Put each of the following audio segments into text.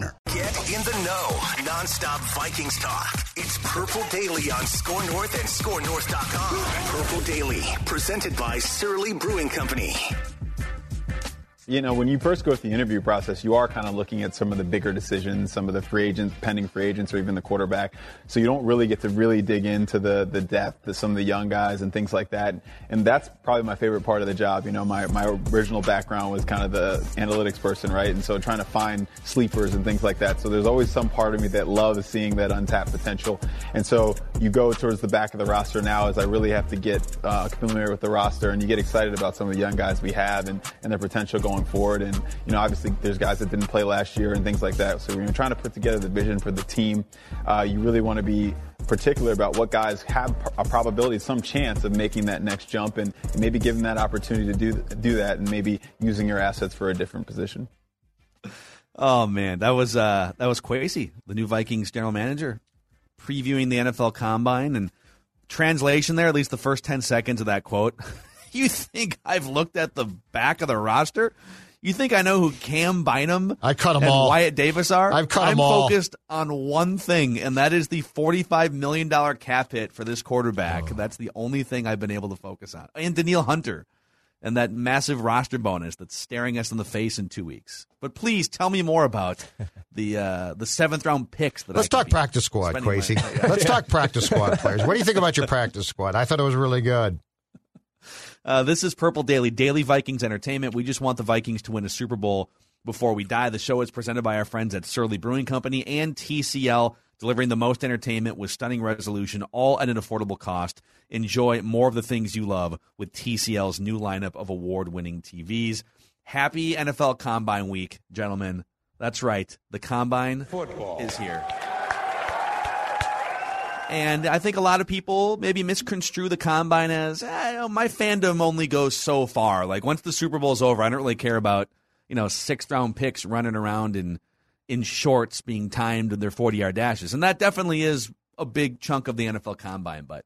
Get in the know. Non-stop Vikings talk. It's Purple Daily on Score North and ScoreNorth.com. Purple Daily, presented by Surly Brewing Company. You know, when you first go through the interview process, you are kind of looking at some of the bigger decisions, some of the free agents, pending free agents, or even the quarterback. So you don't really get to really dig into the the depth of some of the young guys and things like that. And that's probably my favorite part of the job. You know, my, my original background was kind of the analytics person, right? And so trying to find sleepers and things like that. So there's always some part of me that loves seeing that untapped potential. And so you go towards the back of the roster now as I really have to get uh, familiar with the roster and you get excited about some of the young guys we have and, and their potential going forward. And, you know, obviously there's guys that didn't play last year and things like that. So when you're trying to put together the vision for the team, uh, you really want to be particular about what guys have a probability, some chance of making that next jump and maybe giving that opportunity to do, do that and maybe using your assets for a different position. Oh man, that was uh, that was Kwesi, the new Vikings general manager, previewing the NFL Combine and translation there. At least the first ten seconds of that quote. you think I've looked at the back of the roster? You think I know who Cam Bynum I cut 'em and all. Wyatt Davis are? I've cut I'm all. focused on one thing, and that is the $45 million cap hit for this quarterback. Oh. That's the only thing I've been able to focus on. And Danielle Hunter and that massive roster bonus that's staring us in the face in two weeks. But please tell me more about the uh, the seventh round picks. That I've got to be. Let's talk practice squad, Kwesi. Let's talk practice squad players. What do you think about your practice squad? I could talk Uh, this is Purple Daily, Daily Vikings Entertainment. We just want the Vikings to win a Super Bowl before we die. The show is presented by our friends at Surly Brewing Company and TCL, delivering the most entertainment with stunning resolution, all at an affordable cost. Enjoy more of the things you love with TCL's new lineup of award winning TVs. Happy NFL Combine Week, gentlemen. That's right. The Combine Football. is here. And I think a lot of people maybe misconstrue the combine as eh, my fandom only goes so far. Like once the Super Bowl's over, I don't really care about you know sixth round picks running around in in shorts being timed in their forty yard dashes, and that definitely is a big chunk of the NFL combine. But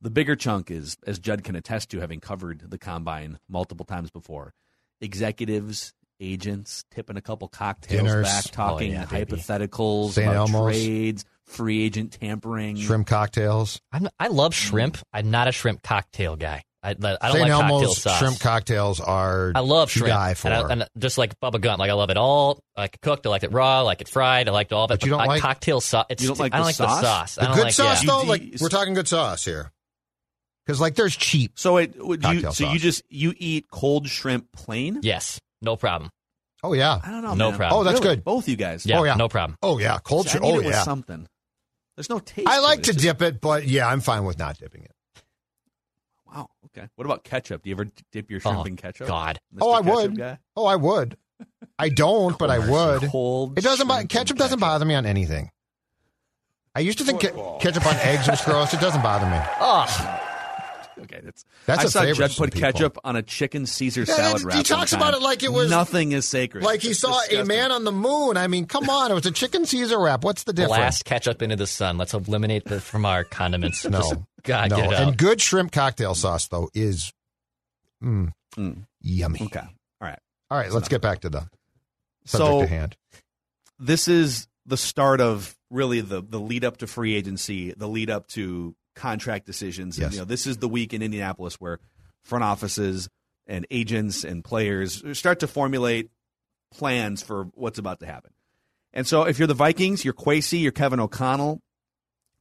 the bigger chunk is, as Judd can attest to, having covered the combine multiple times before, executives. Agents tipping a couple cocktails Dinners. back, oh, talking Oh, yeah, hypotheticals St. about Elmo's. trades, free agent tampering. Shrimp cocktails. I'm, I love shrimp. I'm not a shrimp cocktail guy. I, I don't St. like cocktail Elmo's sauce. shrimp cocktails are I love shrimp. die for. And, I, and just like Bubba Gunn, like I love it all. I like it cooked. I like it raw. I like it fried. I liked all of it. But you don't like- cocktail sauce. It's, You don't like I don't the like sauce? the sauce. I the don't good like, sauce yeah. though, like we're talking good sauce here. Because like there's cheap. So it would you Cocktail so you just you eat cold shrimp plain? Yes, no problem. Oh yeah. I don't know. No man. problem. Oh, that's Really? good. Both you guys. Yeah, Oh, yeah. no problem. Oh yeah. Cold See, I need Oh it with yeah. something. There's no taste. I to like it. to It's dip it, but yeah, I'm fine with not dipping it. Wow. Okay. What about ketchup? Do you ever dip your shrimp Oh, in ketchup? God. Mr. Oh, I Ketchup would. Guy? Oh, I would. I don't, but I would. Cold. It doesn't. Bo- shrimp ketchup doesn't bother me on anything. I used to think ke- ketchup on eggs was gross. It doesn't bother me. Oh, Okay, that's That's I a saw favorite Judd for some put people. ketchup on a chicken Caesar Yeah, salad he talks one about it like it was- nothing is sacred. Like he It's saw a man on the moon. I mean, come on. It was a chicken Caesar wrap. What's the difference? blast ketchup into the sun. Let's eliminate the from our condiments. No. Just, God, no. get out. And good shrimp cocktail sauce though is mm, Mm. yummy. Okay. All right. All right, let's get back to the subject So- at hand. this is the start of really the the lead up to free agency, the lead up to contract decisions. And, you know, this is the week in Indianapolis where front offices and agents and players start to formulate plans for what's about to happen. And so if you're the Vikings, you're Kwesi, you're Kevin O'Connell.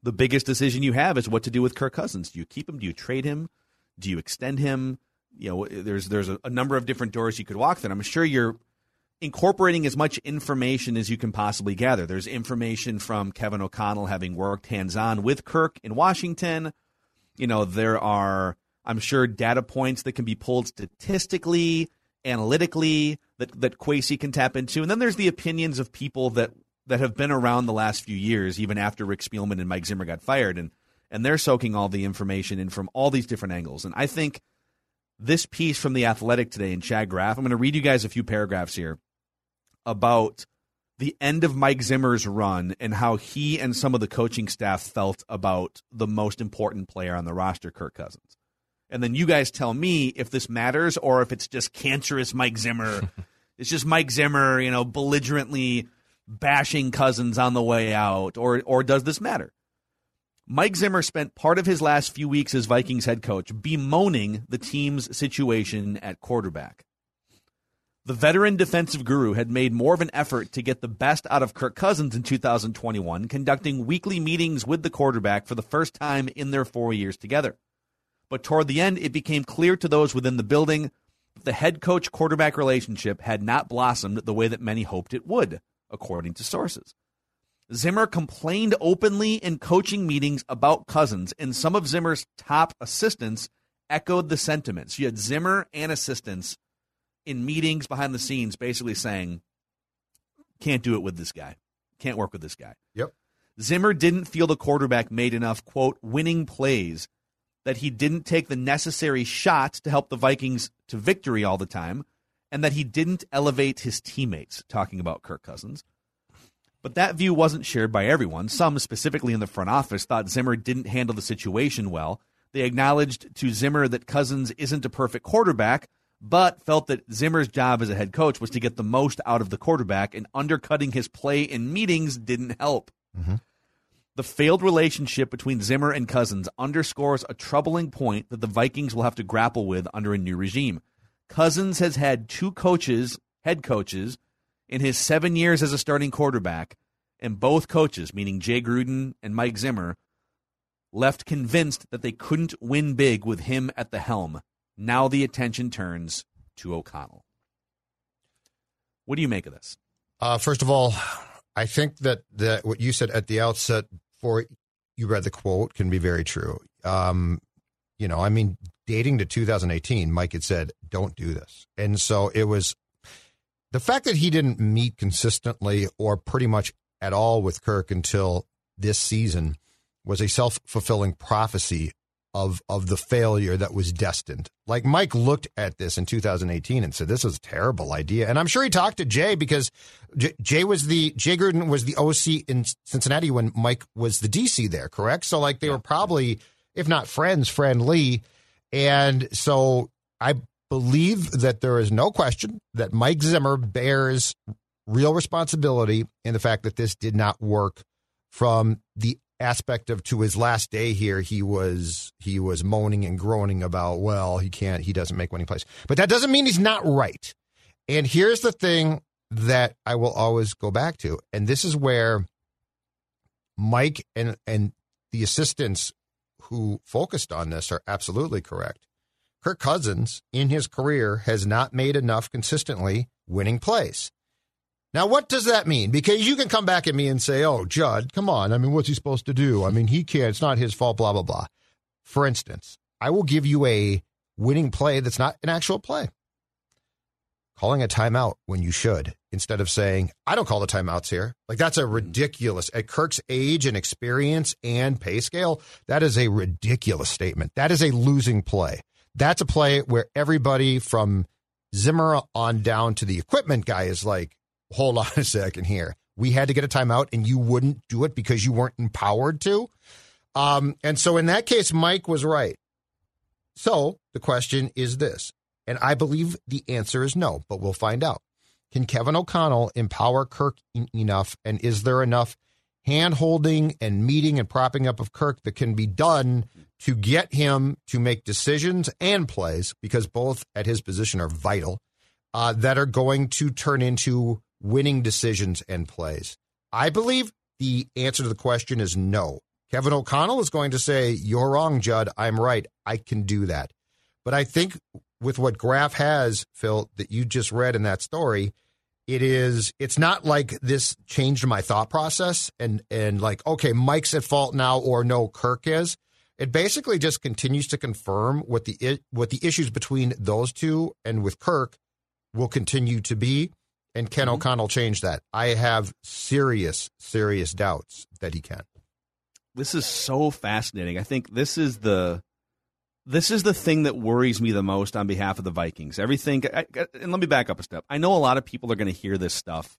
The biggest decision you have is what to do with Kirk Cousins. Do you keep him? Do you trade him? Do you extend him? You know, there's there's a, a number of different doors you could walk through. I'm sure you're incorporating as much information as you can possibly gather. There's information from Kevin O'Connell having worked hands on with Kirk in Washington. You know, there are, I'm sure, data points that can be pulled statistically, analytically, that, that Kwesi can tap into. And then there's the opinions of people that, that have been around the last few years, even after Rick Spielman and Mike Zimmer got fired. And, and they're soaking all the information in from all these different angles. And I think this piece from The Athletic today in Chad Graff, I'm going to read you guys a few paragraphs here about the end of Mike Zimmer's run and how he and some of the coaching staff felt about the most important player on the roster, Kirk Cousins. And then you guys tell me if this matters or if it's just cancerous Mike Zimmer. it's just Mike Zimmer, you know, belligerently bashing Cousins on the way out, or or does this matter? Mike Zimmer spent part of his last few weeks as Vikings head coach bemoaning the team's situation at quarterback. The veteran defensive guru had made more of an effort to get the best out of Kirk Cousins in 2021, conducting weekly meetings with the quarterback for the first time in their four years together. But toward the end, it became clear to those within the building that the head coach quarterback relationship had not blossomed the way that many hoped it would, according to sources. Zimmer complained openly in coaching meetings about Cousins, and some of Zimmer's top assistants echoed the sentiments. You had Zimmer and assistants in meetings behind the scenes basically saying, can't do it with this guy. Can't work with this guy. Yep. Zimmer didn't feel the quarterback made enough, quote, winning plays, that he didn't take the necessary shots to help the Vikings to victory all the time, and that he didn't elevate his teammates, talking about Kirk Cousins. But that view wasn't shared by everyone. Some, specifically in the front office, thought Zimmer didn't handle the situation well. They acknowledged to Zimmer that Cousins isn't a perfect quarterback, but felt that Zimmer's job as a head coach was to get the most out of the quarterback, and undercutting his play in meetings didn't help. Mm-hmm. The failed relationship between Zimmer and Cousins underscores a troubling point that the Vikings will have to grapple with under a new regime. Cousins has had two coaches, head coaches, in his seven years as a starting quarterback, and both coaches, meaning Jay Gruden and Mike Zimmer, left convinced that they couldn't win big with him at the helm. Now the attention turns to O'Connell. What do you make of this? Uh, first of all, I think that that what you said at the outset, for you read the quote, can be very true. Um, you know, I mean, dating to 2018, Mike had said, "Don't do this," and so it was the fact that he didn't meet consistently or pretty much at all with Kirk until this season was a self fulfilling prophecy of of the failure that was destined. Like Mike looked at this in 2018 and said, "This is a terrible idea." And I'm sure he talked to Jay because J- Jay was the Jay Gruden was the OC in Cincinnati when Mike was the DC there, correct? So like they were probably, if not friends, friendly. And so I believe that there is no question that Mike Zimmer bears real responsibility in the fact that this did not work from the aspect of to his last day here he was he was moaning and groaning about well he can't he doesn't make winning plays but that doesn't mean he's not right. And here's the thing that I will always go back to and this is where Mike and and the assistants who focused on this are absolutely correct. Kirk Cousins in his career has not made enough consistently winning plays now, what does that mean? Because you can come back at me and say, oh, Judd, come on. I mean, what's he supposed to do? I mean, he can't. It's not his fault, blah, blah, blah. For instance, I will give you a winning play that's not an actual play. Calling a timeout when you should, instead of saying, I don't call the timeouts here. Like, that's a ridiculous, at Kirk's age and experience and pay scale, that is a ridiculous statement. That is a losing play. That's a play where everybody from Zimmer on down to the equipment guy is like, hold on a second here. We had to get a timeout and you wouldn't do it because you weren't empowered to. Um, and so in that case, Mike was right. So the question is this, and I believe the answer is no, but we'll find out. Can Kevin O'Connell empower Kirk enough? And is there enough hand holding and meeting and propping up of Kirk that can be done to get him to make decisions and plays, because both at his position are vital, uh, that are going to turn into winning decisions and plays. I believe the answer to the question is no. Kevin O'Connell is going to say, You're wrong, Judd. I'm right. I can do that. But I think with what Graff has, Phil, that you just read in that story, it is it's not like this changed my thought process and and like, okay, Mike's at fault now or no, Kirk is. It basically just continues to confirm what the what the issues between those two and with Kirk will continue to be. And Ken Mm-hmm. O'Connell changed that. I have serious, serious doubts that he can. this is so fascinating. I think this is the this is the thing that worries me the most on behalf of the Vikings. Everything, I, I- and let me back up a step. I know a lot of people are going to hear this stuff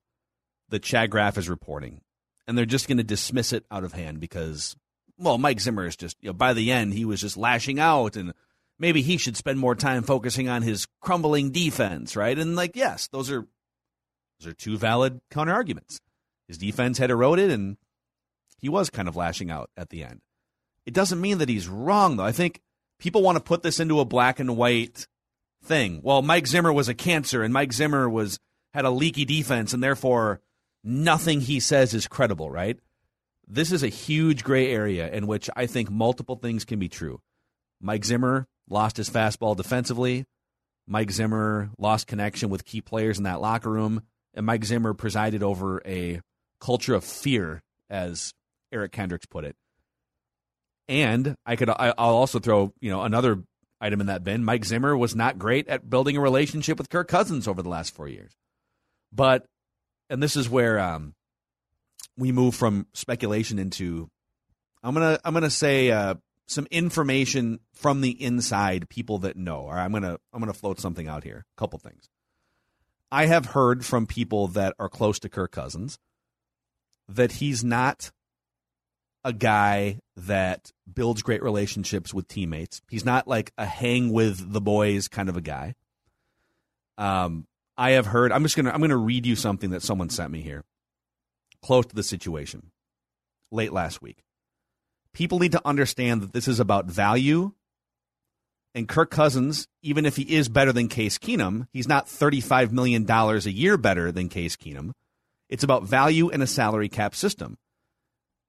that Chad Graff is reporting, and they're just going to dismiss it out of hand because, well, Mike Zimmer is just, you know, by the end, he was just lashing out, and maybe he should spend more time focusing on his crumbling defense, right? And like, yes, those are those are two valid counter arguments. His defense had eroded, and he was kind of lashing out at the end. It doesn't mean that he's wrong, though. I think people want to put this into a black and white thing. Well, Mike Zimmer was a cancer, and Mike Zimmer was had a leaky defense, and therefore nothing he says is credible. Right? This is a huge gray area in which I think multiple things can be true. Mike Zimmer lost his fastball defensively. Mike Zimmer lost connection with key players in that locker room, and Mike Zimmer presided over a culture of fear, as Eric Kendricks put it. And I could I'll also throw you know another item in that bin. Mike Zimmer was not great at building a relationship with Kirk Cousins over the last four years, but and this is where um, we move from speculation into I'm gonna I'm gonna say uh, some information from the inside, people that know. Or I'm gonna I'm gonna float something out here. A couple things. I have heard from people that are close to Kirk Cousins that he's not a guy that builds great relationships with teammates. He's not like a hang with the boys kind of a guy. Um, I have heard. I'm just gonna I'm gonna read you something that someone sent me here, close to the situation, late last week. People need to understand that this is about value. And Kirk Cousins, even if he is better than Case Keenum, he's not $35 million a year better than Case Keenum. It's about value and a salary cap system.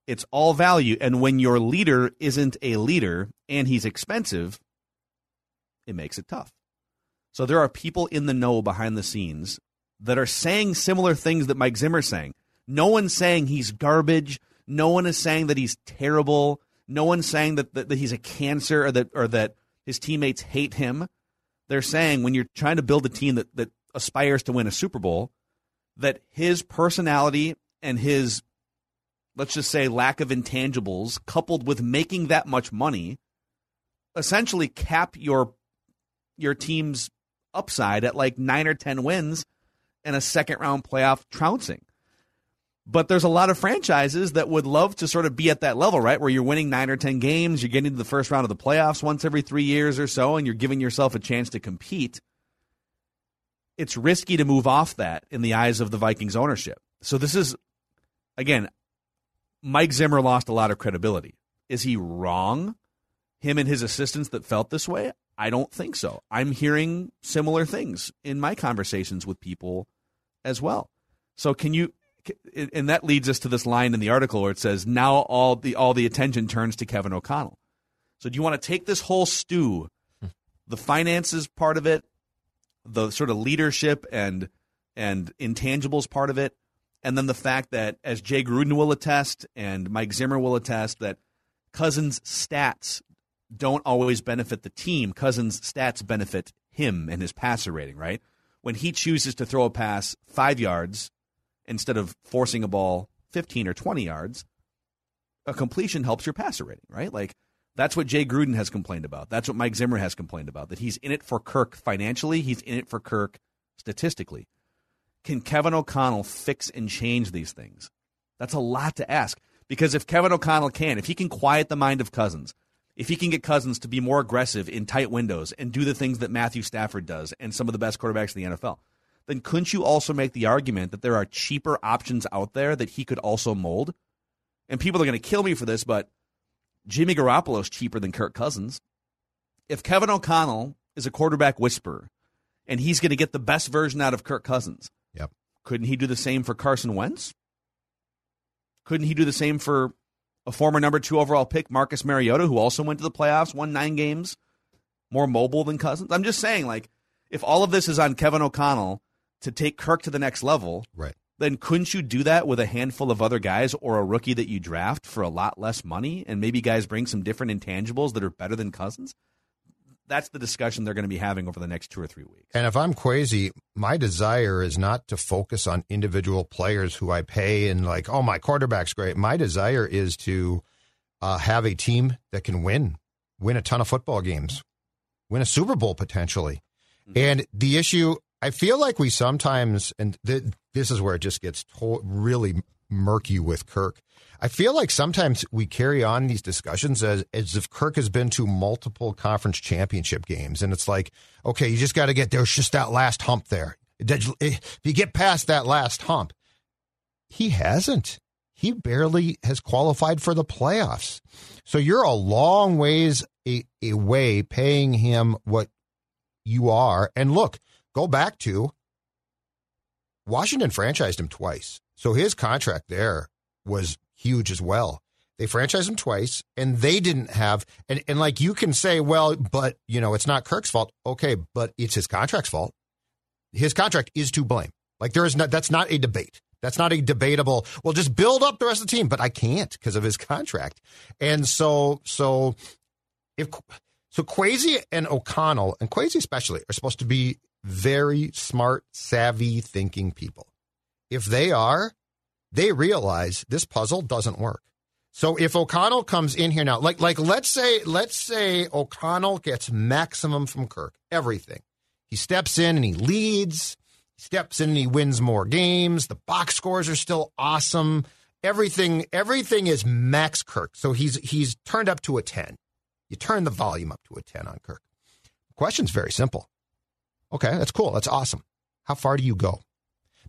It's all value. And when your leader isn't a leader and he's expensive, it makes it tough. So there are people in the know behind the scenes that are saying similar things that Mike Zimmer's saying. No one's saying he's garbage. No one is saying that he's terrible. No one's saying that, that, that he's a cancer or that or that his teammates hate him. They're saying when you're trying to build a team that, that aspires to win a Super Bowl, that his personality and his let's just say lack of intangibles coupled with making that much money essentially cap your your team's upside at like 9 or 10 wins and a second round playoff trouncing. But there's a lot of franchises that would love to sort of be at that level, right? Where you're winning 9 or 10 games, you're getting to the first round of the playoffs once every 3 years or so and you're giving yourself a chance to compete. It's risky to move off that in the eyes of the Vikings ownership. So this is again Mike Zimmer lost a lot of credibility. Is he wrong? Him and his assistants that felt this way? I don't think so. I'm hearing similar things in my conversations with people as well. So can you and that leads us to this line in the article where it says now all the all the attention turns to Kevin O'Connell. So do you want to take this whole stew, the finances part of it, the sort of leadership and and intangibles part of it, and then the fact that, as Jay Gruden will attest and Mike Zimmer will attest, that Cousins' stats don't always benefit the team. Cousins' stats benefit him and his passer rating, right? When he chooses to throw a pass five yards instead of forcing a ball 15 or 20 yards, a completion helps your passer rating, right? Like, that's what Jay Gruden has complained about. That's what Mike Zimmer has complained about. That he's in it for Kirk financially, he's in it for Kirk statistically. Can Kevin O'Connell fix and change these things? That's a lot to ask. Because if Kevin O'Connell can, if he can quiet the mind of Cousins, if he can get Cousins to be more aggressive in tight windows and do the things that Matthew Stafford does and some of the best quarterbacks in the NFL, then couldn't you also make the argument that there are cheaper options out there that he could also mold? And people are going to kill me for this, but Jimmy Garoppolo is cheaper than Kirk Cousins. If Kevin O'Connell is a quarterback whisperer and he's going to get the best version out of Kirk Cousins, Yep. couldn't he do the same for Carson Wentz? Couldn't he do the same for a former number two overall pick, Marcus Mariota, who also went to the playoffs, won nine games, more mobile than Cousins? I'm just saying, like, if all of this is on Kevin O'Connell to take Kirk to the next level, Right. then couldn't you do that with a handful of other guys or a rookie that you draft for a lot less money and maybe guys bring some different intangibles that are better than Cousins? That's the discussion they're going to be having over the next two or three weeks. And if I'm crazy, my desire is not to focus on individual players who I pay and like, oh, my quarterback's great. My desire is to uh, have a team that can win, win a ton of football games, win a Super Bowl potentially. And the issue, I feel like we sometimes, and th- this is where it just gets to- really murky with Kirk. I feel like sometimes we carry on these discussions as, as if Kirk has been to multiple conference championship games. And it's like, okay, you just got to get, there's just that last hump there. Eh, if you get past that last hump, he hasn't. He barely has qualified for the playoffs. So you're a long ways away paying him what you are. And look, go back to Washington franchised him twice. So his contract there was huge as well. They franchised him twice and they didn't have and, and like you can say, well, but you know, it's not Kirk's fault. Okay, but it's his contract's fault. His contract is to blame. Like there is not that's not a debate. That's not a debatable. Well, just build up the rest of the team, but I can't because of his contract. And so so if so Kwesi and O'Connell, and Kwesi especially, are supposed to be very smart, savvy thinking people. If they are, they realize this puzzle doesn't work. So if O'Connell comes in here now, like like let's say let's say O'Connell gets maximum from Kirk, everything. He steps in and he leads, he steps in and he wins more games. The box scores are still awesome. Everything everything is max Kirk. So he's he's turned up to a 10. You turn the volume up to a 10 on Kirk. The question's very simple. Okay, that's cool. That's awesome. How far do you go?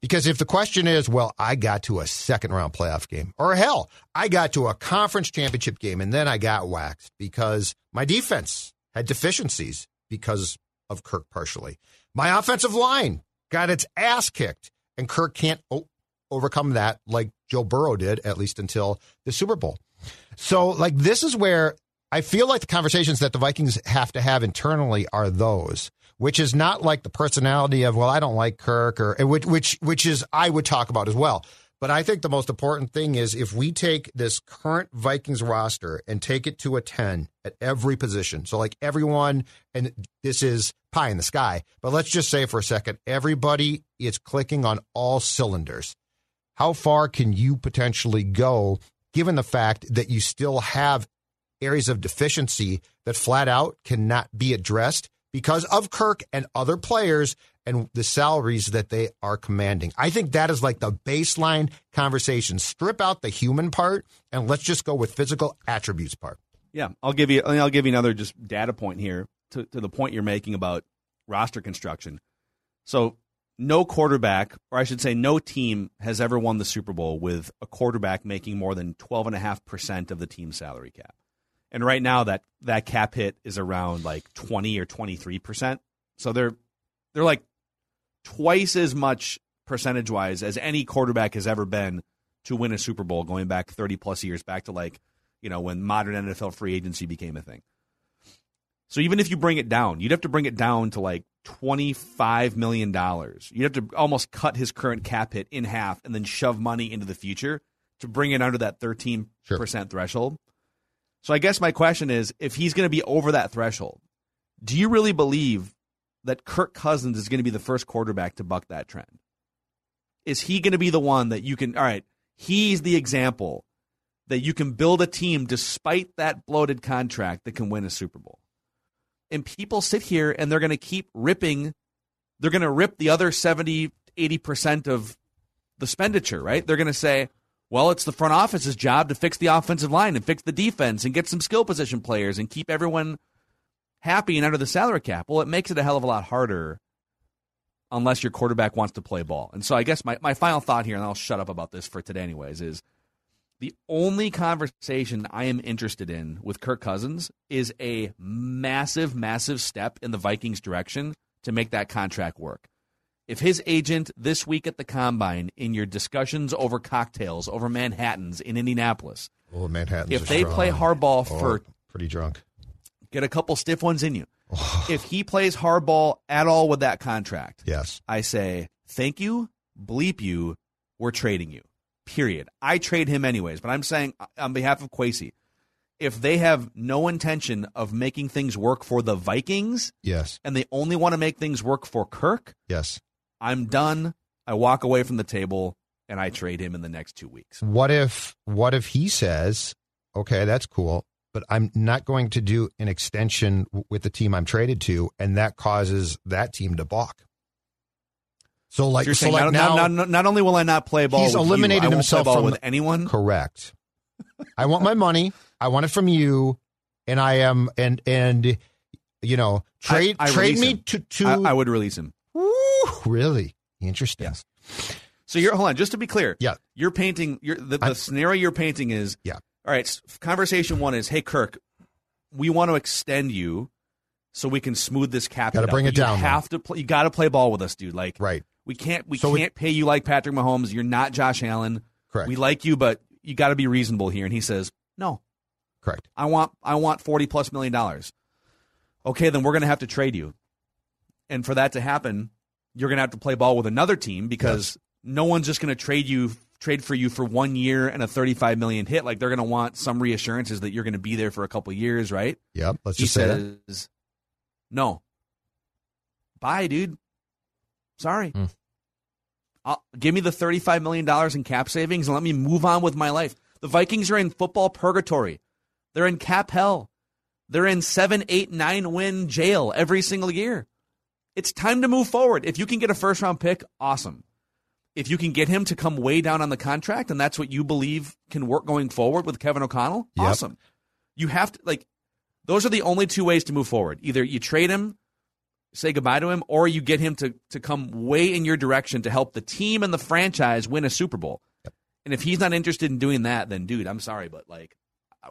Because if the question is, well, I got to a second round playoff game, or hell, I got to a conference championship game and then I got waxed because my defense had deficiencies because of Kirk partially. My offensive line got its ass kicked, and Kirk can't o- overcome that like Joe Burrow did, at least until the Super Bowl. So, like, this is where I feel like the conversations that the Vikings have to have internally are those, which is not like the personality of, well, I don't like Kirk, or which, which, which is I would talk about as well. But I think the most important thing is if we take this current Vikings roster and take it to a 10 at every position. So, like everyone, and this is pie in the sky, but let's just say for a second, everybody is clicking on all cylinders. How far can you potentially go given the fact that you still have areas of deficiency that flat out cannot be addressed because of Kirk and other players and the salaries that they are commanding. I think that is like the baseline conversation. Strip out the human part and let's just go with physical attributes part. Yeah, I'll give you. I'll give you another just data point here to, to the point you're making about roster construction. So, no quarterback, or I should say, no team has ever won the Super Bowl with a quarterback making more than twelve and a half percent of the team's salary cap. And right now, that that cap hit is around like twenty or twenty three percent. So they're they're like twice as much percentage wise as any quarterback has ever been to win a Super Bowl, going back thirty plus years, back to like you know, when modern NFL free agency became a thing. So even if you bring it down, you'd have to bring it down to like $25 million. You'd have to almost cut his current cap hit in half and then shove money into the future to bring it under that 13% Sure. threshold. So I guess my question is if he's going to be over that threshold, do you really believe that Kirk Cousins is going to be the first quarterback to buck that trend? Is he going to be the one that you can, all right, he's the example that you can build a team despite that bloated contract that can win a Super Bowl. And people sit here and they're going to keep ripping, they're going to rip the other 70, 80% of the expenditure, right? They're going to say, well, it's the front office's job to fix the offensive line and fix the defense and get some skill position players and keep everyone happy and under the salary cap. Well, it makes it a hell of a lot harder unless your quarterback wants to play ball. And so I guess my, my final thought here, and I'll shut up about this for today anyways, is the only conversation I am interested in with Kirk Cousins is a massive, massive step in the Vikings' direction to make that contract work. If his agent this week at the combine, in your discussions over cocktails over Manhattans in Indianapolis, Oh, Manhattan. if they play hardball Oh, for pretty drunk. get a couple stiff ones in you, if he plays hardball at all with that contract, Yes. I say thank you, bleep you, we're trading you. Period. I trade him anyways, but I'm saying uh, on behalf of Kwesi, if they have no intention of making things work for the Vikings Yes. and they only want to make things work for Kirk, Yes. I'm done. I walk away from the table and I trade him in the next two weeks. What if what if he says, "Okay, that's cool, but I'm not going to do an extension with the team I'm traded to," and that causes that team to balk. So like, So you're so saying like not, now, not, not, not only will I not play ball He's with you, eliminated won't himself from with anyone. correct. I want my money. I want it from you, and I am and and you know trade I- I trade me him. to to I, I would release him. Really interesting. Yes. So you're hold on, just to be clear. Yeah. You're painting. You're, the, the scenario you're painting is. Yeah. All right. Conversation one is, hey Kirk, we want to extend you so we can smooth this cap. Gotta hit bring up. it down, You though. have to. Play, you got to play ball with us, dude. Like Right. we can't. We So we- can't pay you like Patrick Mahomes. You're not Josh Allen. Correct. We like you, but you got to be reasonable here. And he says, no. Correct. I want I want forty plus million dollars. Okay, then we're going to have to trade you, and for that to happen, you're going to have to play ball with another team because no one's just going to trade you trade for you for one year and a thirty five million hit. Like they're going to want some reassurances that you're going to be there for a couple years, right? Yep. Let's he just say that. says, "No, bye, dude. Sorry." Hmm. I'll, give me the $35 million in cap savings and let me move on with my life. The Vikings are in football purgatory. They're in cap hell. They're in seven, eight, nine win jail every single year. It's time to move forward. If you can get a first round pick, awesome. If you can get him to come way down on the contract and that's what you believe can work going forward with Kevin O'Connell, Yep. awesome. You have to, like, those are the only two ways to move forward. Either you trade him, say goodbye to him, or you get him to, to come way in your direction to help the team and the franchise win a Super Bowl. And if he's not interested in doing that, then dude, I'm sorry, but like,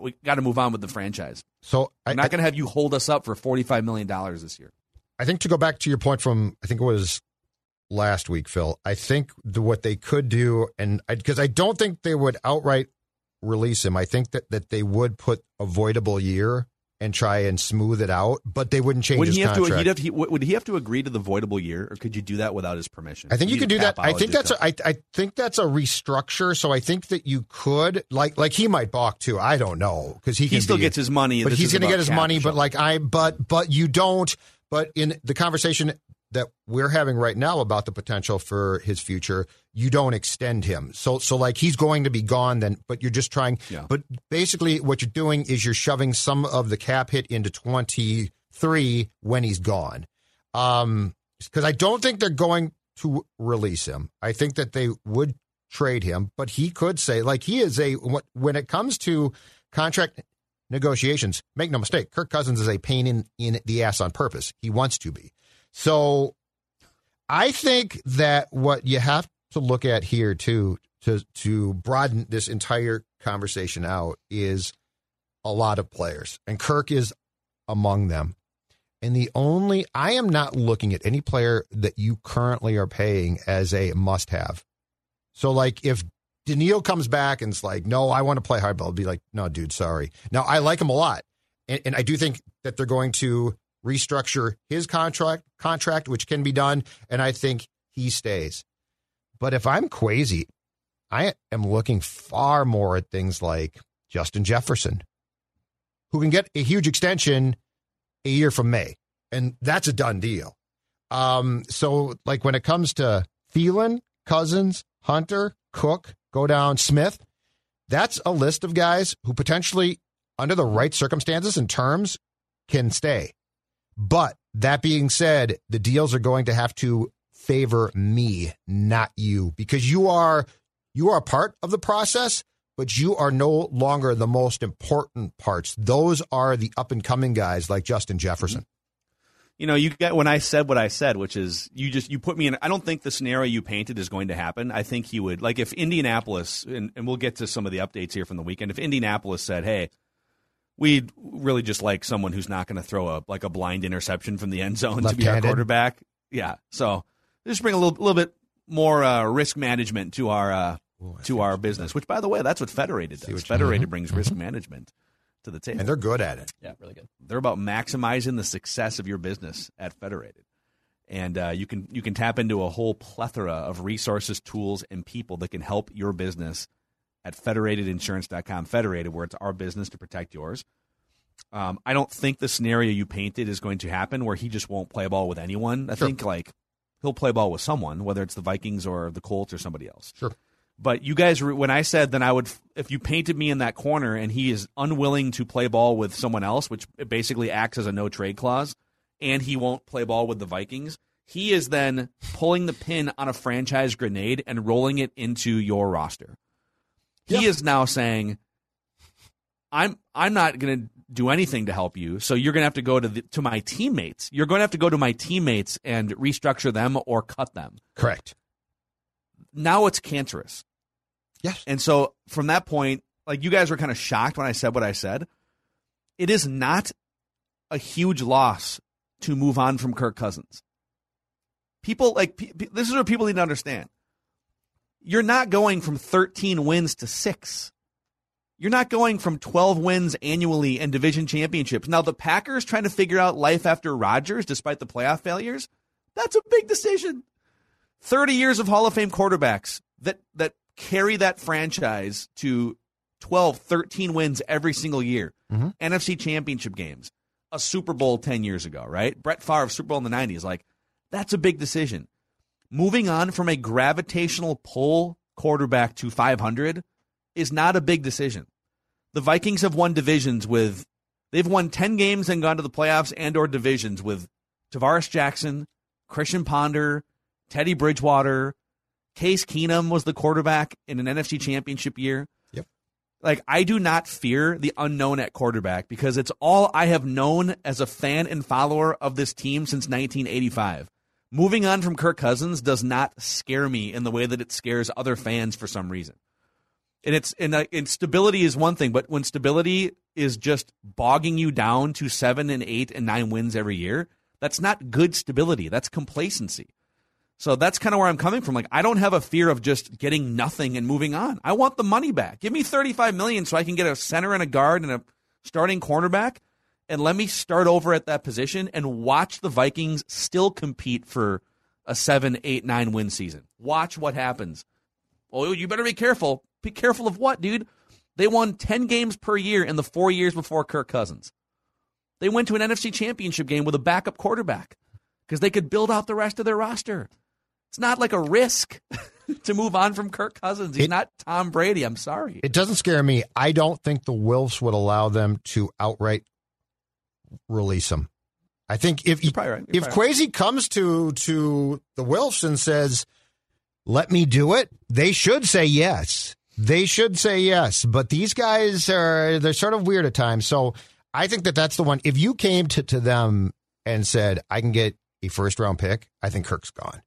we got to move on with the franchise. So I'm not going to have you hold us up for $45 million this year. I think to go back to your point from I think it was last week, Phil. I think the, what they could do, and because I, don't think they would outright release him. I think that that they would put a voidable year and try and smooth it out, but they wouldn't change Would his he have to? contract. He'd have, he, would he have to agree to the voidable year, or could you do that without his permission? I think you could do that. I think that's a, I, I think that's a restructure. So I think that you could like like he might balk too. I don't know because he he still be- gets his money, but he's going to get his money. But like I, but but you don't. But in the conversation that we're having right now about the potential for his future, you don't extend him. So so like he's going to be gone then. But you're just trying. Yeah. But basically, what you're doing is you're shoving some of the cap hit into 23 when he's gone. Um, because I don't think they're going to release him. I think that they would trade him, but he could say like he is a what when it comes to contract negotiations. Make no mistake, Kirk Cousins is a pain in in the ass on purpose. He wants to be. So I think that what you have to look at here too to to broaden this entire conversation out is a lot of players, and Kirk is among them. And the only I am not looking at any player that you currently are paying as a must have. So like if Danielle comes back and it's like, no, I want to play hardball, I'll be like, no, dude, sorry. Now I like him a lot. And, and I do think that they're going to restructure his contract contract, which can be done, and I think he stays. But if I'm crazy, I am looking far more at things like Justin Jefferson, who can get a huge extension a year from May, and that's a done deal. Um, so like when it comes to Thielen, Cousins, Hunter, Cook, go down Smith, that's a list of guys who potentially, under the right circumstances and terms, can stay. But that being said, the deals are going to have to favor me, not you, because you are you are a part of the process, but you are no longer the most important parts. Those are the up and coming guys like Justin Jefferson. You know, you get when I said what I said, which is you just you put me in. I don't think the scenario you painted is going to happen. I think he would like if Indianapolis, and, and we'll get to some of the updates here from the weekend. If Indianapolis said, "Hey, we'd really just like someone who's not going to throw a like a blind interception from the end zone to be our quarterback," yeah. So just bring a little, little bit more uh, risk management to our uh, to our business. Which, by the way, that's what Federated does. what Federated brings risk management to the table. and they're good at it. Yeah, really good. They're about maximizing the success of your business at Federated. And uh, you can you can tap into a whole plethora of resources, tools, and people that can help your business at federatedinsurance.com. Federated, where it's our business to protect yours. Um, I don't think the scenario you painted is going to happen where he just won't play ball with anyone. I Sure. think like he'll play ball with someone, whether it's the Vikings or the Colts or somebody else. Sure. But you guys, when I said then I would, if you painted me in that corner and he is unwilling to play ball with someone else, which basically acts as a no trade clause, and he won't play ball with the Vikings, he is then pulling the pin on a franchise grenade and rolling it into your roster. He Yeah. is now saying, "I'm I'm not going to do anything to help you, so you're going to have to go to the, to my teammates. You're going to have to go to my teammates and restructure them or cut them." Correct. Now it's cancerous. Yes. And so from that point, like you guys were kind of shocked when I said what I said. It is not a huge loss to move on from Kirk Cousins. People like pe- pe- this is what people need to understand. You're not going from 13 wins to 6. You're not going from 12 wins annually and division championships. Now the Packers trying to figure out life after Rodgers despite the playoff failures, that's a big decision. 30 years of Hall of Fame quarterbacks that that carry that franchise to 12, 13 wins every single year. Mm-hmm. NFC championship games. A Super Bowl 10 years ago, right? Brett Favre of Super Bowl in the 90s like that's a big decision. Moving on from a gravitational pull quarterback to 500 is not a big decision. The Vikings have won divisions with they've won 10 games and gone to the playoffs and or divisions with Tarvaris Jackson, Christian Ponder, Teddy Bridgewater, Case Keenum was the quarterback in an NFC championship year. Yep. Like I do not fear the unknown at quarterback because it's all I have known as a fan and follower of this team since 1985. Moving on from Kirk Cousins does not scare me in the way that it scares other fans for some reason. And it's and, uh, and stability is one thing, but when stability is just bogging you down to seven and eight and nine wins every year, that's not good stability. That's complacency. So that's kind of where I'm coming from. Like I don't have a fear of just getting nothing and moving on. I want the money back. Give me 35 million so I can get a center and a guard and a starting cornerback and let me start over at that position and watch the Vikings still compete for a seven, eight, nine win season. Watch what happens. Oh, you better be careful. Be careful of what, dude? They won 10 games per year in the four years before Kirk Cousins. They went to an NFC championship game with a backup quarterback because they could build out the rest of their roster. It's not like a risk to move on from Kirk Cousins. He's It- not Tom Brady. I'm sorry. It doesn't scare me. I don't think the Wilfs would allow them to outright release him. I think if right. If Kwesi comes to to the Wilfs and says, "Let me do it," they should say yes. They should say yes. But these guys are they're sort of weird at times. So I think that that's the one. If you came to to them and said, "I can get a first round pick," I think Kirk's gone.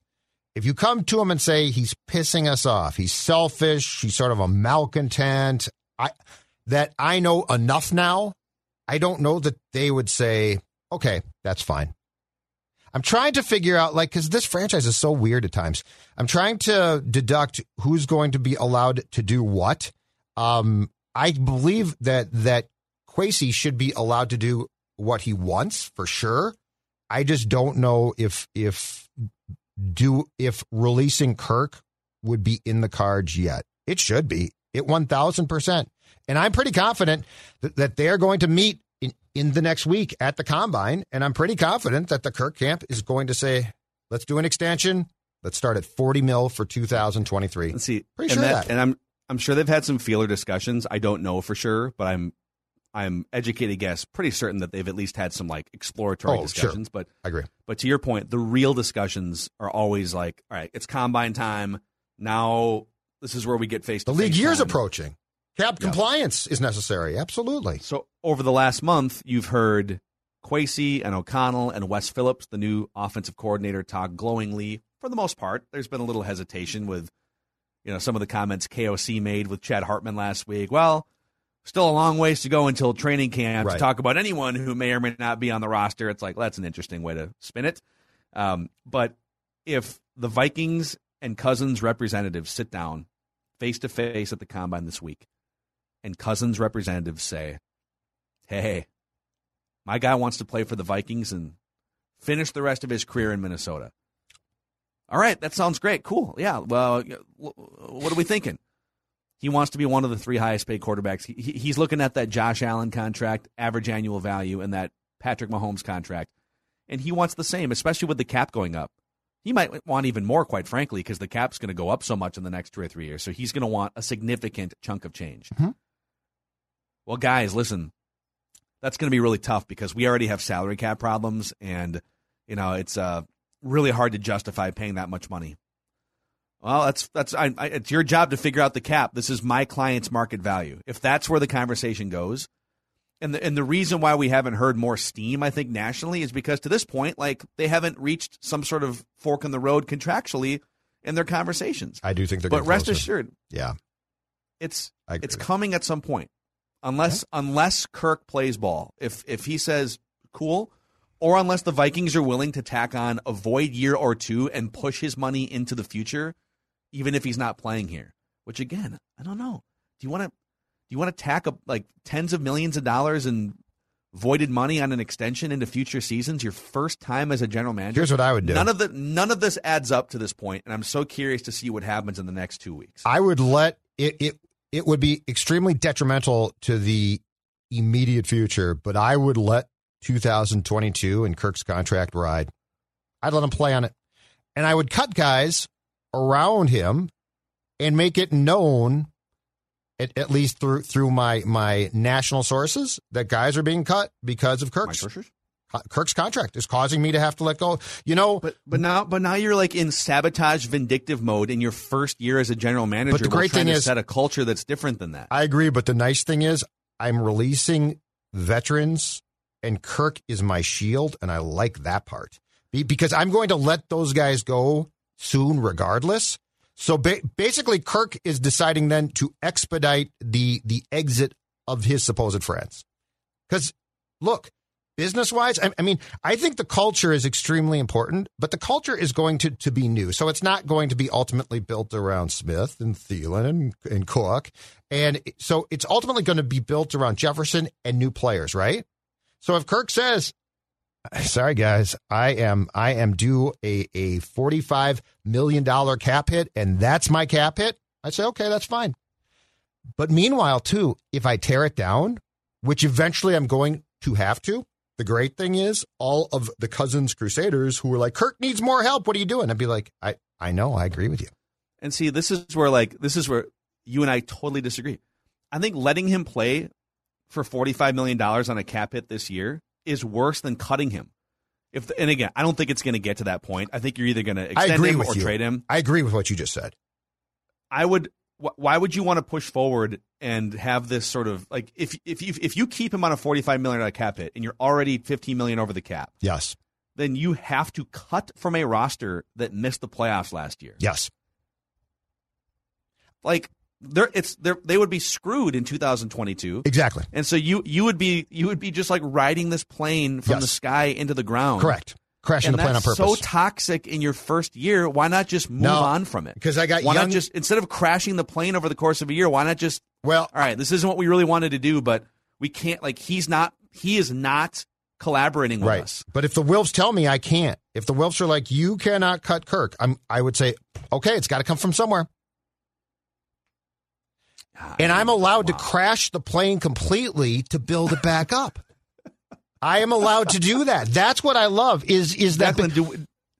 If you come to him and say he's pissing us off, he's selfish, he's sort of a malcontent, I that I know enough now. I don't know that they would say, okay, that's fine. I'm trying to figure out, like, because this franchise is so weird at times. I'm trying to deduct who's going to be allowed to do what. Um, I believe that that Kwesi should be allowed to do what he wants for sure. I just don't know if if do if releasing Kirk would be in the cards yet. It should be. It 1000%. And I'm pretty confident that, that they're going to meet in, in the next week at the combine. And I'm pretty confident that the Kirk camp is going to say, let's do an extension. Let's start at 40 mil for 2023. Let's see. Pretty and sure that, that. and I'm I'm sure they've had some feeler discussions. I don't know for sure, but I'm I'm educated guess, pretty certain that they've at least had some like exploratory Oh, sure. discussions. But I agree. but to your point, the real discussions are always like, all right, it's combine time. Now this is where we get faced. The league year's time. approaching. Cap compliance is necessary. Absolutely. So over the last month, you've heard Kwesi and O'Connell and Wes Phillips, the new offensive coordinator, talk glowingly. For the most part, there's been a little hesitation with, you know, some of the comments KOC made with Chad Hartman last week. Well, still a long ways to go until training camp Right. to talk about anyone who may or may not be on the roster. It's like that's an interesting way to spin it. Um, but if the Vikings and Cousins representatives sit down face to face at the combine this week, and Cousins representatives say, "Hey, my guy wants to play for the Vikings and finish the rest of his career in Minnesota." All right, that sounds great. Cool. Yeah. Well, what are we thinking? He wants to be one of the three highest paid quarterbacks. He, he's looking at that Josh Allen contract, average annual value, and that Patrick Mahomes contract. And he wants the same, especially with the cap going up. He might want even more, quite frankly, because the cap's going to go up so much in the next two or three years. So he's going to want a significant chunk of change. Mhm. Well, guys, listen, that's going to be really tough because we already have salary cap problems, and you know it's uh, really hard to justify paying that much money. Well, that's that's I, I, it's your job to figure out the cap. This is my client's market value. If that's where the conversation goes, and the and the reason why we haven't heard more steam, I think nationally, is because to this point, like they haven't reached some sort of fork in the road contractually in their conversations. I do think they're But rest closer. assured, Yeah, it's it's coming at some point, unless unless Kirk plays ball. If if he says cool, or unless the Vikings are willing to tack on a void year or two and push his money into the future, even if he's not playing here. Which again, I don't know. Do you want to do you want to tack up like tens of millions of dollars in voided money on an extension into future seasons? Your first time as a general manager. Here's what I would do. None of the none of this adds up to this point, and I'm so curious to see what happens in the next two weeks. I would let it. It it would be extremely detrimental to the immediate future, but I would let 2022 and Kirk's contract ride. I'd let him play on it, and I would cut guys around him and make it known. At, at least through through my my national sources that guys are being cut because of Kirk's? Kirk's contract is causing me to have to let go. You know, But but now but now you're like in sabotage vindictive mode in your first year as a general manager. But the great thing is- set a culture that's different than that. I agree, but the nice thing is I'm releasing veterans and Kirk is my shield and I like that part. Because I'm going to let those guys go soon regardless. So ba- basically Kirk is deciding then to expedite the the exit of his supposed friends. Cuz look, business wise, I, I mean, I think the culture is extremely important, but the culture is going to, to be new. So it's not going to be ultimately built around Smith and Thielen and, and Cook. And so it's ultimately going to be built around Jefferson and new players, right? So if Kirk says, sorry guys, I am I am due a, a $45 million cap hit and that's my cap hit, I'd say, okay, that's fine. But meanwhile, too, if I tear it down, which eventually I'm going to have to, the great thing is all of the Cousins Crusaders who were like, Kirk needs more help. What are you doing? I'd be like, I, I know, I agree with you. And see, this is where like this is where you and I totally disagree. I think letting him play for forty five million dollars on a cap hit this year is worse than cutting him. If and again, I don't think it's going to get to that point. I think you're either going to extend him or you. trade him. I agree with what you just said. I would. wh- Why would you want to push forward and have this sort of like if if you if you keep him on a forty five million dollar cap hit and you're already fifteen million over the cap, Yes. then you have to cut from a roster that missed the playoffs last year. Yes. Like they're it's they are they would be screwed in 2022. Exactly. And so you you would be you would be just like riding this plane from Yes. the sky into the ground. Correct. Crashing And the plane on purpose. so toxic in your first year. Why not just move No, on from it? because I got why young- not just instead of crashing the plane over the course of a year? Why not just well, all right? This isn't what we really wanted to do, but we can't. Like he's not. He is not collaborating with right. us. But if the Wilfs tell me I can't, if the Wilfs are like, you cannot cut Kirk, I'm, I would say, okay, it's got to come from somewhere. And I'm allowed to crash the plane completely to build it back up. I am allowed to do that. That's what I love. Is is that? Declan, do, we-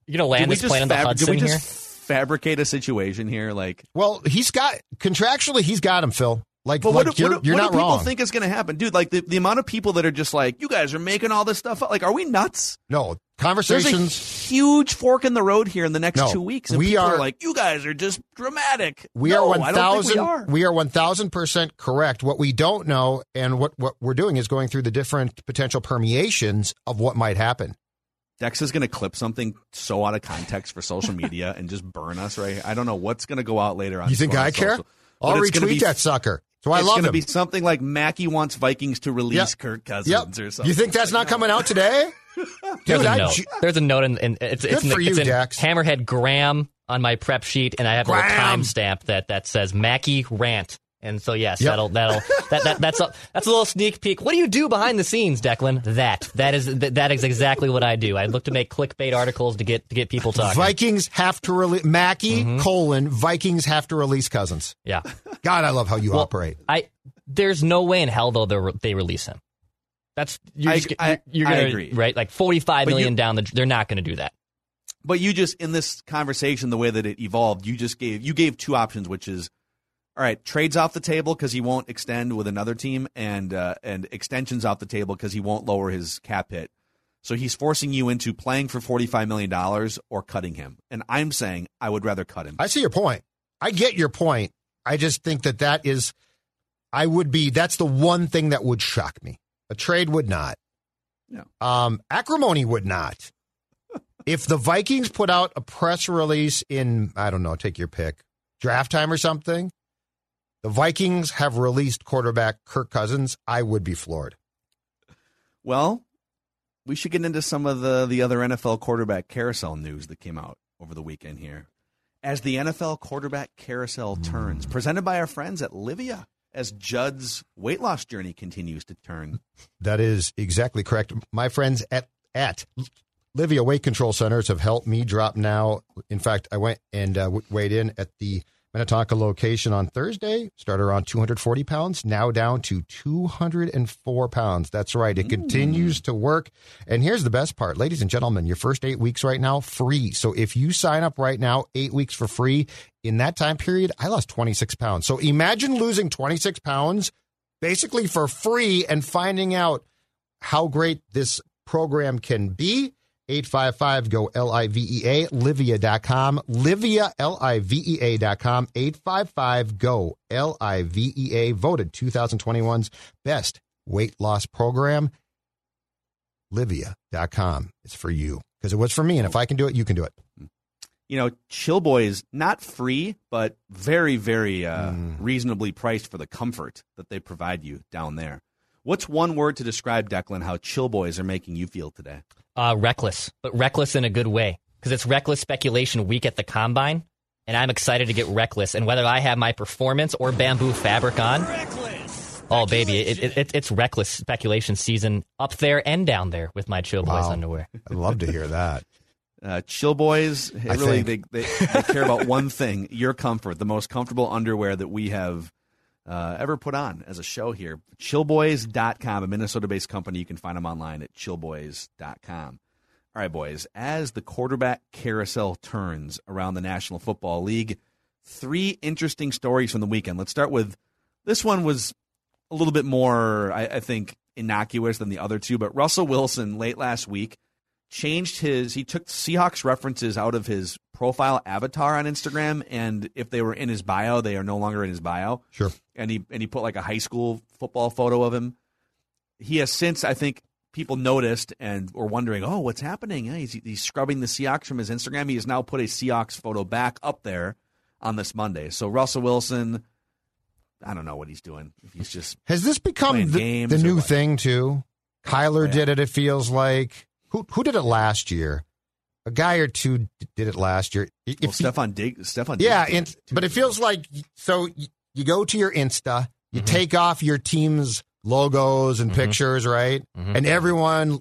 You gonna land we this just plane on the fab- Hudson do we just here? fabricate a situation here? Like, Well, he's got contractually, he's got him, Phil. Like, But like what, do- you're, what, you're what not do people wrong. think is going to happen, dude? Like the, the amount of people that are just like, you guys are making all this stuff up. Like, are we nuts? no There's a conversations. huge fork in the road here in the next No, two weeks, and we people are, are- like, you guys are just dramatic. We No, are one I don't think thousand. we are. We are one thousand percent correct. What we don't know, and what what we're doing is going through the different potential permeations of what might happen. Dex is going to clip something so out of context for social media and just burn us right. I don't know what's going to go out later on. You think I care? social, I'll but it's gonna retweet be- that sucker. So I it's love gonna be something like Mackey wants Vikings to release Yep. Kirk Cousins Yep. or something. You think that's Like, not no. coming out today? There's Dude, a I note. ju- There's a note, in, in, it's, it's, in, for the- you, it's in Dex. Hammerhead Graham on my prep sheet, and I have a little Graham. timestamp that that says Mackey rant. And so yes, Yep. that'll that'll that, that that's a that's a little sneak peek. What do you do behind the scenes, Declan? That that is that, that is exactly what I do. I look to make clickbait articles to get to get people talking. Vikings have to release Mackey Mm-hmm. colon Vikings have to release Cousins. yeah. God, I love how you operate. I there's no way in hell though they they release him. That's you're, I- just, I- you're gonna agree. right like forty five million you- down the. They're not going to do that. But you just in this conversation, the way that it evolved, you just gave you gave two options, which is all right, trades off the table because he won't extend with another team, and uh, and extensions off the table because he won't lower his cap hit. So he's forcing you into playing for forty five million dollars or cutting him. And I'm saying I would rather cut him. I see your point. I get your point. I just think that that is, I would be. That's the one thing that would shock me. A trade would not. No. Um, acrimony would not. if the Vikings put out a press release in, I don't know, take your pick, draft time or something, the Vikings have released quarterback Kirk Cousins, I would be floored. Well, we should get into some of the the other NFL quarterback carousel news that came out over the weekend here. As the NFL quarterback carousel turns, presented by our friends at Livea, as Judd's weight loss journey continues to turn. That is exactly correct. My friends at at Livea Weight Control Centers have helped me drop now. In fact, I went and uh, weighed in at the Minnetonka location on Thursday. Started around 240 pounds, now down to 204 pounds. That's right. It continues mm. to work. And here's the best part, ladies and gentlemen, your first eight weeks right now, free. So if you sign up right now, eight weeks for free, in that time period, I lost 26 pounds. So imagine losing 26 pounds basically for free and finding out how great this program can be. 855 go L I V E A, Livea.com, Livea, L I V E A.com, 855 go L I V E A, voted 2021's best weight loss program. Livea.com. It's for you because it was for me. And if I can do it, you can do it. You know, Chill Boys not free, but very, very uh, Mm. reasonably priced for the comfort that they provide you down there. What's one word to describe Declan how Chill Boys are making you feel today? Uh, reckless, but reckless in a good way because it's reckless speculation week at the combine, and I'm excited to get reckless. And whether I have my performance or bamboo fabric on, oh baby, it, it, it, it's reckless speculation season up there and down there with my Chill Boys Wow. underwear. I'd love to hear that. Uh, chill boys, really, they, they, they care about one thing your comfort, the most comfortable underwear that we have uh, ever put on as a show here. Chillboys.com, a Minnesota based company. You can find them online at chillboys.com. All right, boys, as the quarterback carousel turns around the National Football League, three interesting stories from the weekend. Let's start with this one was a little bit more, I, I think, innocuous than the other two, but Russell Wilson late last week changed his he took Seahawks references out of his profile avatar on Instagram and if they were in his bio they are no longer in his bio Sure. and he and he put like a high school football photo of him he has since I think people noticed and were wondering oh what's happening Yeah, he's, he's scrubbing the Seahawks from his Instagram he has now put a Seahawks photo back up there on this Monday so Russell Wilson I don't know what he's doing he's just Has this become the, the new what? thing too? Kyler Yeah. did it. It feels like who who did it last year? A guy or two did it last year. If well, you- Stefan Dig Stefan yeah, Diggs did and, but it feels like so y- you go to your Insta, you Mhm. take off your team's logos and Mhm. pictures, right? Mhm. And everyone,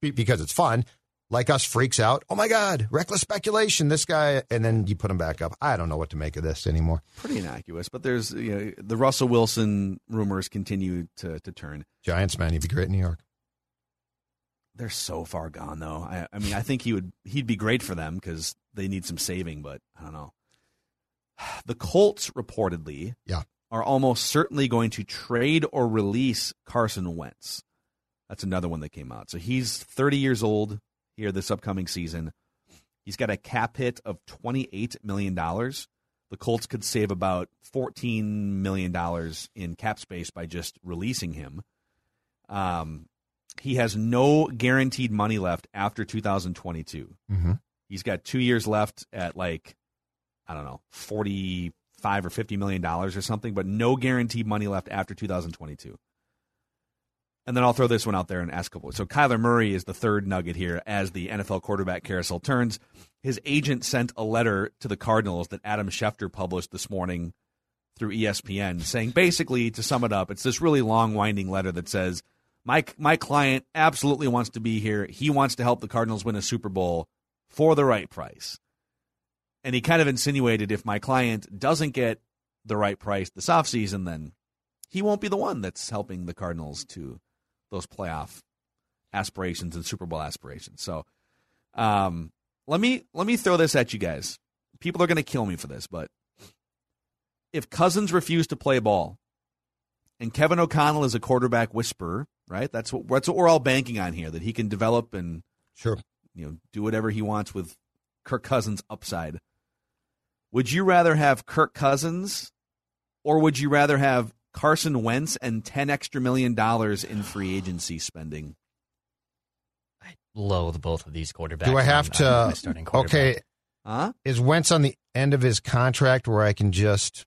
because it's fun, like us, freaks out. Oh my God, reckless speculation! This guy, and then you put him back up. I don't know what to make of this anymore. pretty innocuous, but there's you know, the Russell Wilson rumors continue to, to turn. Giants man, he'd be great in New York. They're so far gone, though. I, I mean, I think he would he'd be great for them because they need some saving, but I don't know. The Colts reportedly Yeah. are almost certainly going to trade or release Carson Wentz. That's another one that came out. So he's 30 years old here this upcoming season. He's got a cap hit of $28 million. The Colts could save about $14 million in cap space by just releasing him. Um, he has no guaranteed money left after 2022. Mm-hmm. He's got two years left at like, I don't know, 45 or 50 million dollars or something, but no guaranteed money left after 2022. And then I'll throw this one out there and ask a couple. So Kyler Murray is the third nugget here as the NFL quarterback carousel turns. His agent sent a letter to the Cardinals that Adam Schefter published this morning through ESPN saying basically to sum it up, it's this really long winding letter that says my my client absolutely wants to be here. He wants to help the Cardinals win a Super Bowl for the right price. And he kind of insinuated if my client doesn't get the right price this offseason, then he won't be the one that's helping the Cardinals to those playoff aspirations and Super Bowl aspirations. So um, let me let me throw this at you guys. People are going to kill me for this, but if Cousins refused to play ball, and Kevin O'Connell is a quarterback whisperer, right? That's what that's what we're all banking on here that he can develop and Sure. you know do whatever he wants with Kirk Cousins upside. Would you rather have Kirk Cousins, or would you rather have Carson Wentz and ten extra million dollars in free agency spending? I loathe both of these quarterbacks. Do I have on- to? on my starting quarterback. okay. Huh? Is Wentz on the end of his contract where I can just,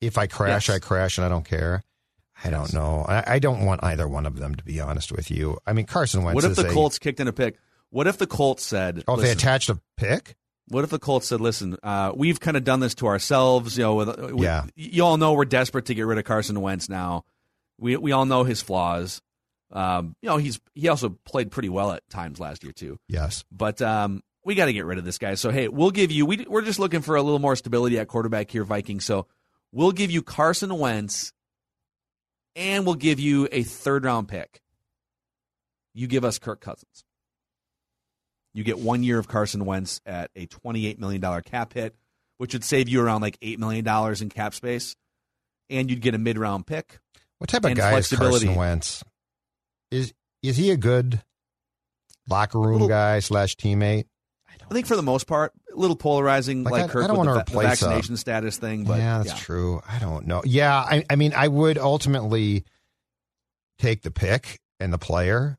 if I crash, Yes. I crash and I don't care? I don't know. I, I don't want either one of them, to be honest with you. I mean, Carson Wentz What if the a- Colts kicked in a pick? What if the Colts said, Oh, if they attached a pick? What if the Colts said, "Listen, uh, we've kind of done this to ourselves. You know, with, with, Yeah. you all know we're desperate to get rid of Carson Wentz now. We we all know his flaws. Um, you know, he's he also played pretty well at times last year too. Yes. But um, we got to get rid of this guy. So hey, we'll give you. We we're just looking for a little more stability at quarterback here, Vikings. So we'll give you Carson Wentz, and we'll give you a third round pick. You give us Kirk Cousins. You get one year of Carson Wentz at a $28 million cap hit, which would save you around like $8 million in cap space. And you'd get a mid round pick. What type of guy is. Carson Wentz? Is is he a good locker room Little- guy slash teammate? I think for the most part, a little polarizing, Like, like, I- I Kirk don't with the, va- the replace, uh, vaccination status thing. But yeah, that's true. I don't know. Yeah, I, I mean, I would ultimately take the pick and the player,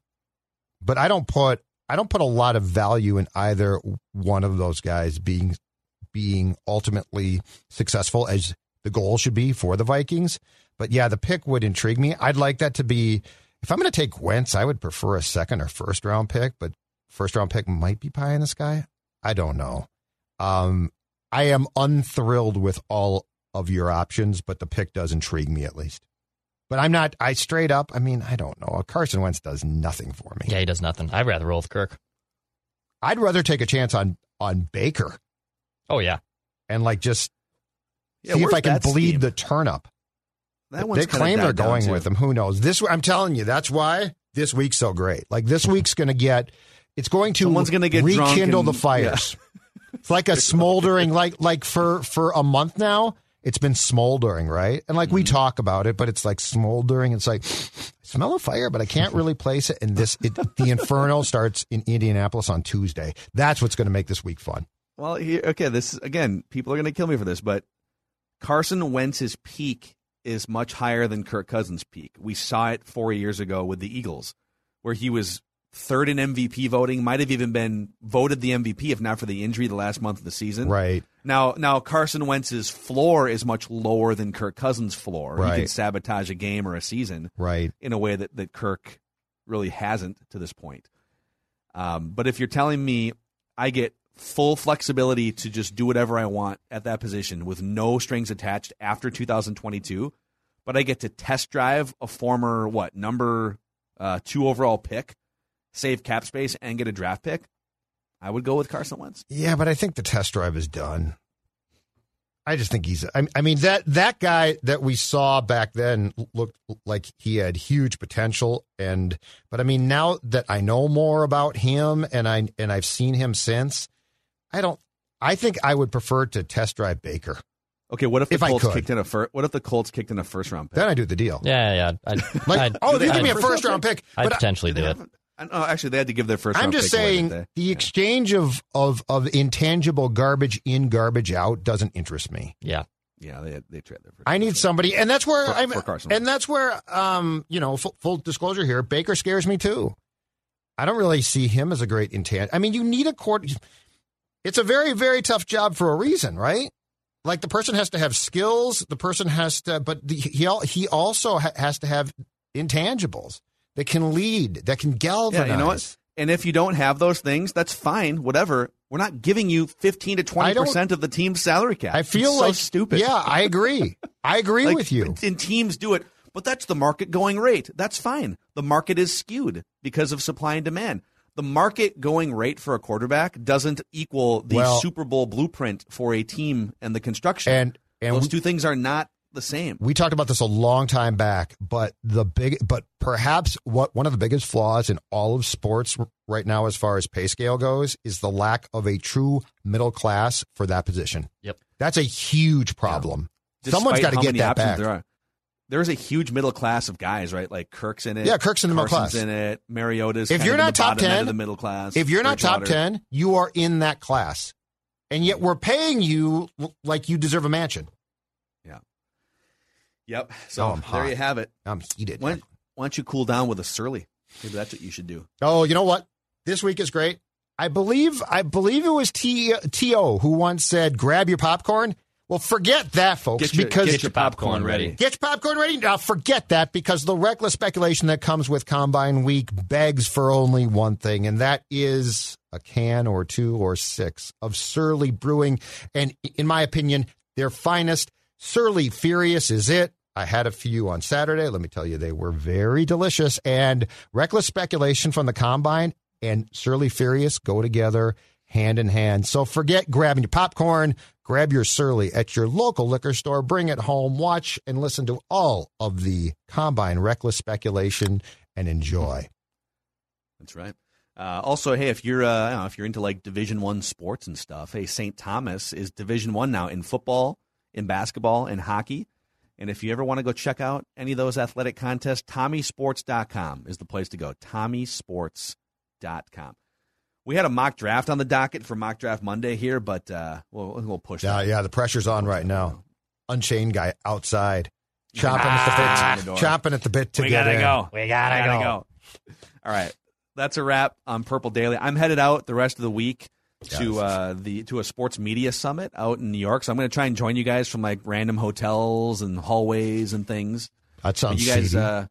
but I don't put I don't put a lot of value in either one of those guys being being ultimately successful as the goal should be for the Vikings. But yeah, the pick would intrigue me. I'd like that to be if I'm going to take Wentz, I would prefer a second or first round pick, but first round pick might be pie in the sky. I don't know. Um, I am unthrilled with all of your options, but the pick does intrigue me at least. But I'm not. I straight up. I mean, I don't know. Carson Wentz does nothing for me. Yeah, he does nothing. I'd rather roll with Kirk. I'd rather take a chance on on Baker Oh yeah, and like just Yeah, see if I can bleed scheme? the turnip. That one's they claim they're going with him. Who knows? This I'm telling you. That's why this week's so great. Like this week's going to get. It's going to Someone's gonna get rekindle and- the fires. It's like a smoldering, like like for for a month now. It's been smoldering, right? And like we Mm-hmm. talk about it, but it's like smoldering. It's like I smell a fire, but I can't really place it. And this, it, the inferno starts in Indianapolis on Tuesday. That's what's going to make this week fun. Well, here, okay, this again, people are going to kill me for this, but Carson Wentz's peak is much higher than Kirk Cousins' peak. We saw it four years ago with the Eagles, where he was third in MVP voting, might have even been voted the MVP if not for the injury the last month of the season. Right. Now, now Carson Wentz's floor is much lower than Kirk Cousins' floor. He can sabotage a game or a season Right. in a way that, that Kirk really hasn't to this point. Um, but if you're telling me I get full flexibility to just do whatever I want at that position with no strings attached after 2022, but I get to test drive a former, what, number uh, two overall pick, save cap space, and get a draft pick, I would go with Carson Wentz. Yeah, but I think the test drive is done. I just think he's. I, I mean that that guy that we saw back then looked like he had huge potential, and but I mean now that I know more about him and I and I've seen him since, I don't. I think I would prefer to test drive Baker. Okay, what if the If Colts could. kicked in a fir- what if the Colts kicked in a first round pick? Then I do the deal. yeah, yeah. I'd, Like, I'd, oh, if you give me a first round pick, I'd but I- potentially do it. I know, actually, they had to give their 1st I'm round just pick saying didn't the they? exchange of of of intangible garbage in, garbage out doesn't interest me. Yeah, Yeah, they they traded their first. I need somebody, and that's where For- I'm. for Carson and that's where, um, you know, full, full disclosure here, Baker scares me too. I don't really see him as a great intent. I mean, you need a court. It's a very, very tough job for a reason, right? Like the person has to have skills. The person has to, but the, he he also ha- has to have intangibles. That can lead, that can galvanize. Yeah, you know what? And if you don't have those things, that's fine. Whatever. We're not giving you fifteen to twenty percent of the team's salary cap. I feel it's like so stupid. Yeah, I agree. I agree Like, with you. And teams do it, but that's the market going rate. That's fine. The market is skewed because of supply and demand. The market going rate for a quarterback doesn't equal the Well- Super Bowl blueprint for a team and the construction. And and those we- two things are not the same. we talked about this a long time back, but the big, but perhaps what one of the biggest flaws in all of sports right now, as far as pay scale goes, is the lack of a true middle class for that position. Yep. That's a huge problem. Someone's got to get that back. There. There's a huge middle class of guys, right? Like Kirk's in it. Yeah, Kirk's in the middle Carson's class. in it. Mariota's. If you're not top 10, of the middle class. If you're not top 10, you are in that class. And yet we're paying you like you deserve a mansion. Yep. So Oh, I'm there hot. you have it. I'm heated. Why, why don't you cool down with a surly? Maybe that's what you should do. Oh, you know what? This week is great. I believe I believe it was T T.O. who once said, "Grab your popcorn." Well, forget that, folks, Get your, because get your popcorn ready. Get your popcorn ready. Now, forget that because the reckless speculation that comes with Combine Week begs for only one thing, and that is a can or two or six of Surly Brewing. And in my opinion, their finest. Surly Furious is it. I had a few on Saturday. Let me tell you, they were very delicious. And reckless speculation from the Combine and Surly Furious go together hand in hand. So forget grabbing your popcorn, grab your Surly at your local liquor store, bring it home, watch and listen to all of the Combine reckless speculation and enjoy. That's right. Uh, also, hey, if you're uh, know, if you're into like Division One sports and stuff, hey, St. Thomas is Division One now in football, in basketball, and hockey. And if you ever want to go check out any of those athletic contests, TommieSports.com is the place to go. TommieSports.com. We had a mock draft on the docket for mock draft Monday here, but uh, we'll, we'll push Yeah, that. yeah, the pressure's on right now. Unchained guy outside, chomping Ah, at the bit, chomping at the bit to we get gotta in. go. We gotta, go. All right, that's a wrap on Purple Daily. I'm headed out the rest of the week Yes. To uh, the to a sports media summit out in New York. So I'm going to try and join you guys from like random hotels and hallways and things. That But sounds you guys, uh,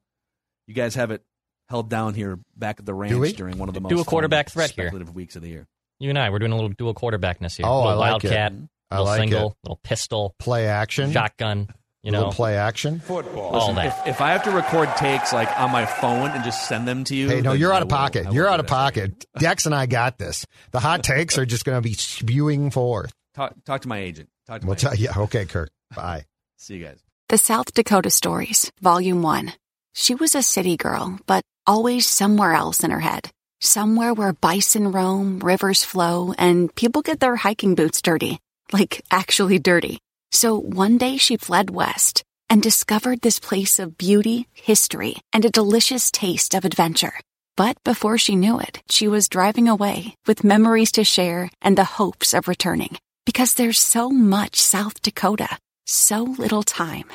you guys have it held down here back at the ranch during one of the most Do a quarterback fun, threat here. weeks of the year. You and I, we're doing a little dual quarterbackness here. Oh, I little like it. wildcat, I little like single, it. little pistol, play action, shotgun. You know, play action. all that. If, if I have to record takes like on my phone and just send them to you, Hey, no, you're out of pocket. You're out of pocket. Dex and I got this. The hot takes are just going to be spewing forth. Talk, talk to my agent. Talk to We'll my tell agent. you. Okay, Kirk. Bye. See you guys. The South Dakota Stories, Volume 1. She was a city girl, but always somewhere else in her head. Somewhere where bison roam, rivers flow, and people get their hiking boots dirty. Like, actually dirty. So one day she fled west and discovered this place of beauty, history, and a delicious taste of adventure. But before she knew it, she was driving away with memories to share and the hopes of returning. Because there's so much South Dakota, so little time.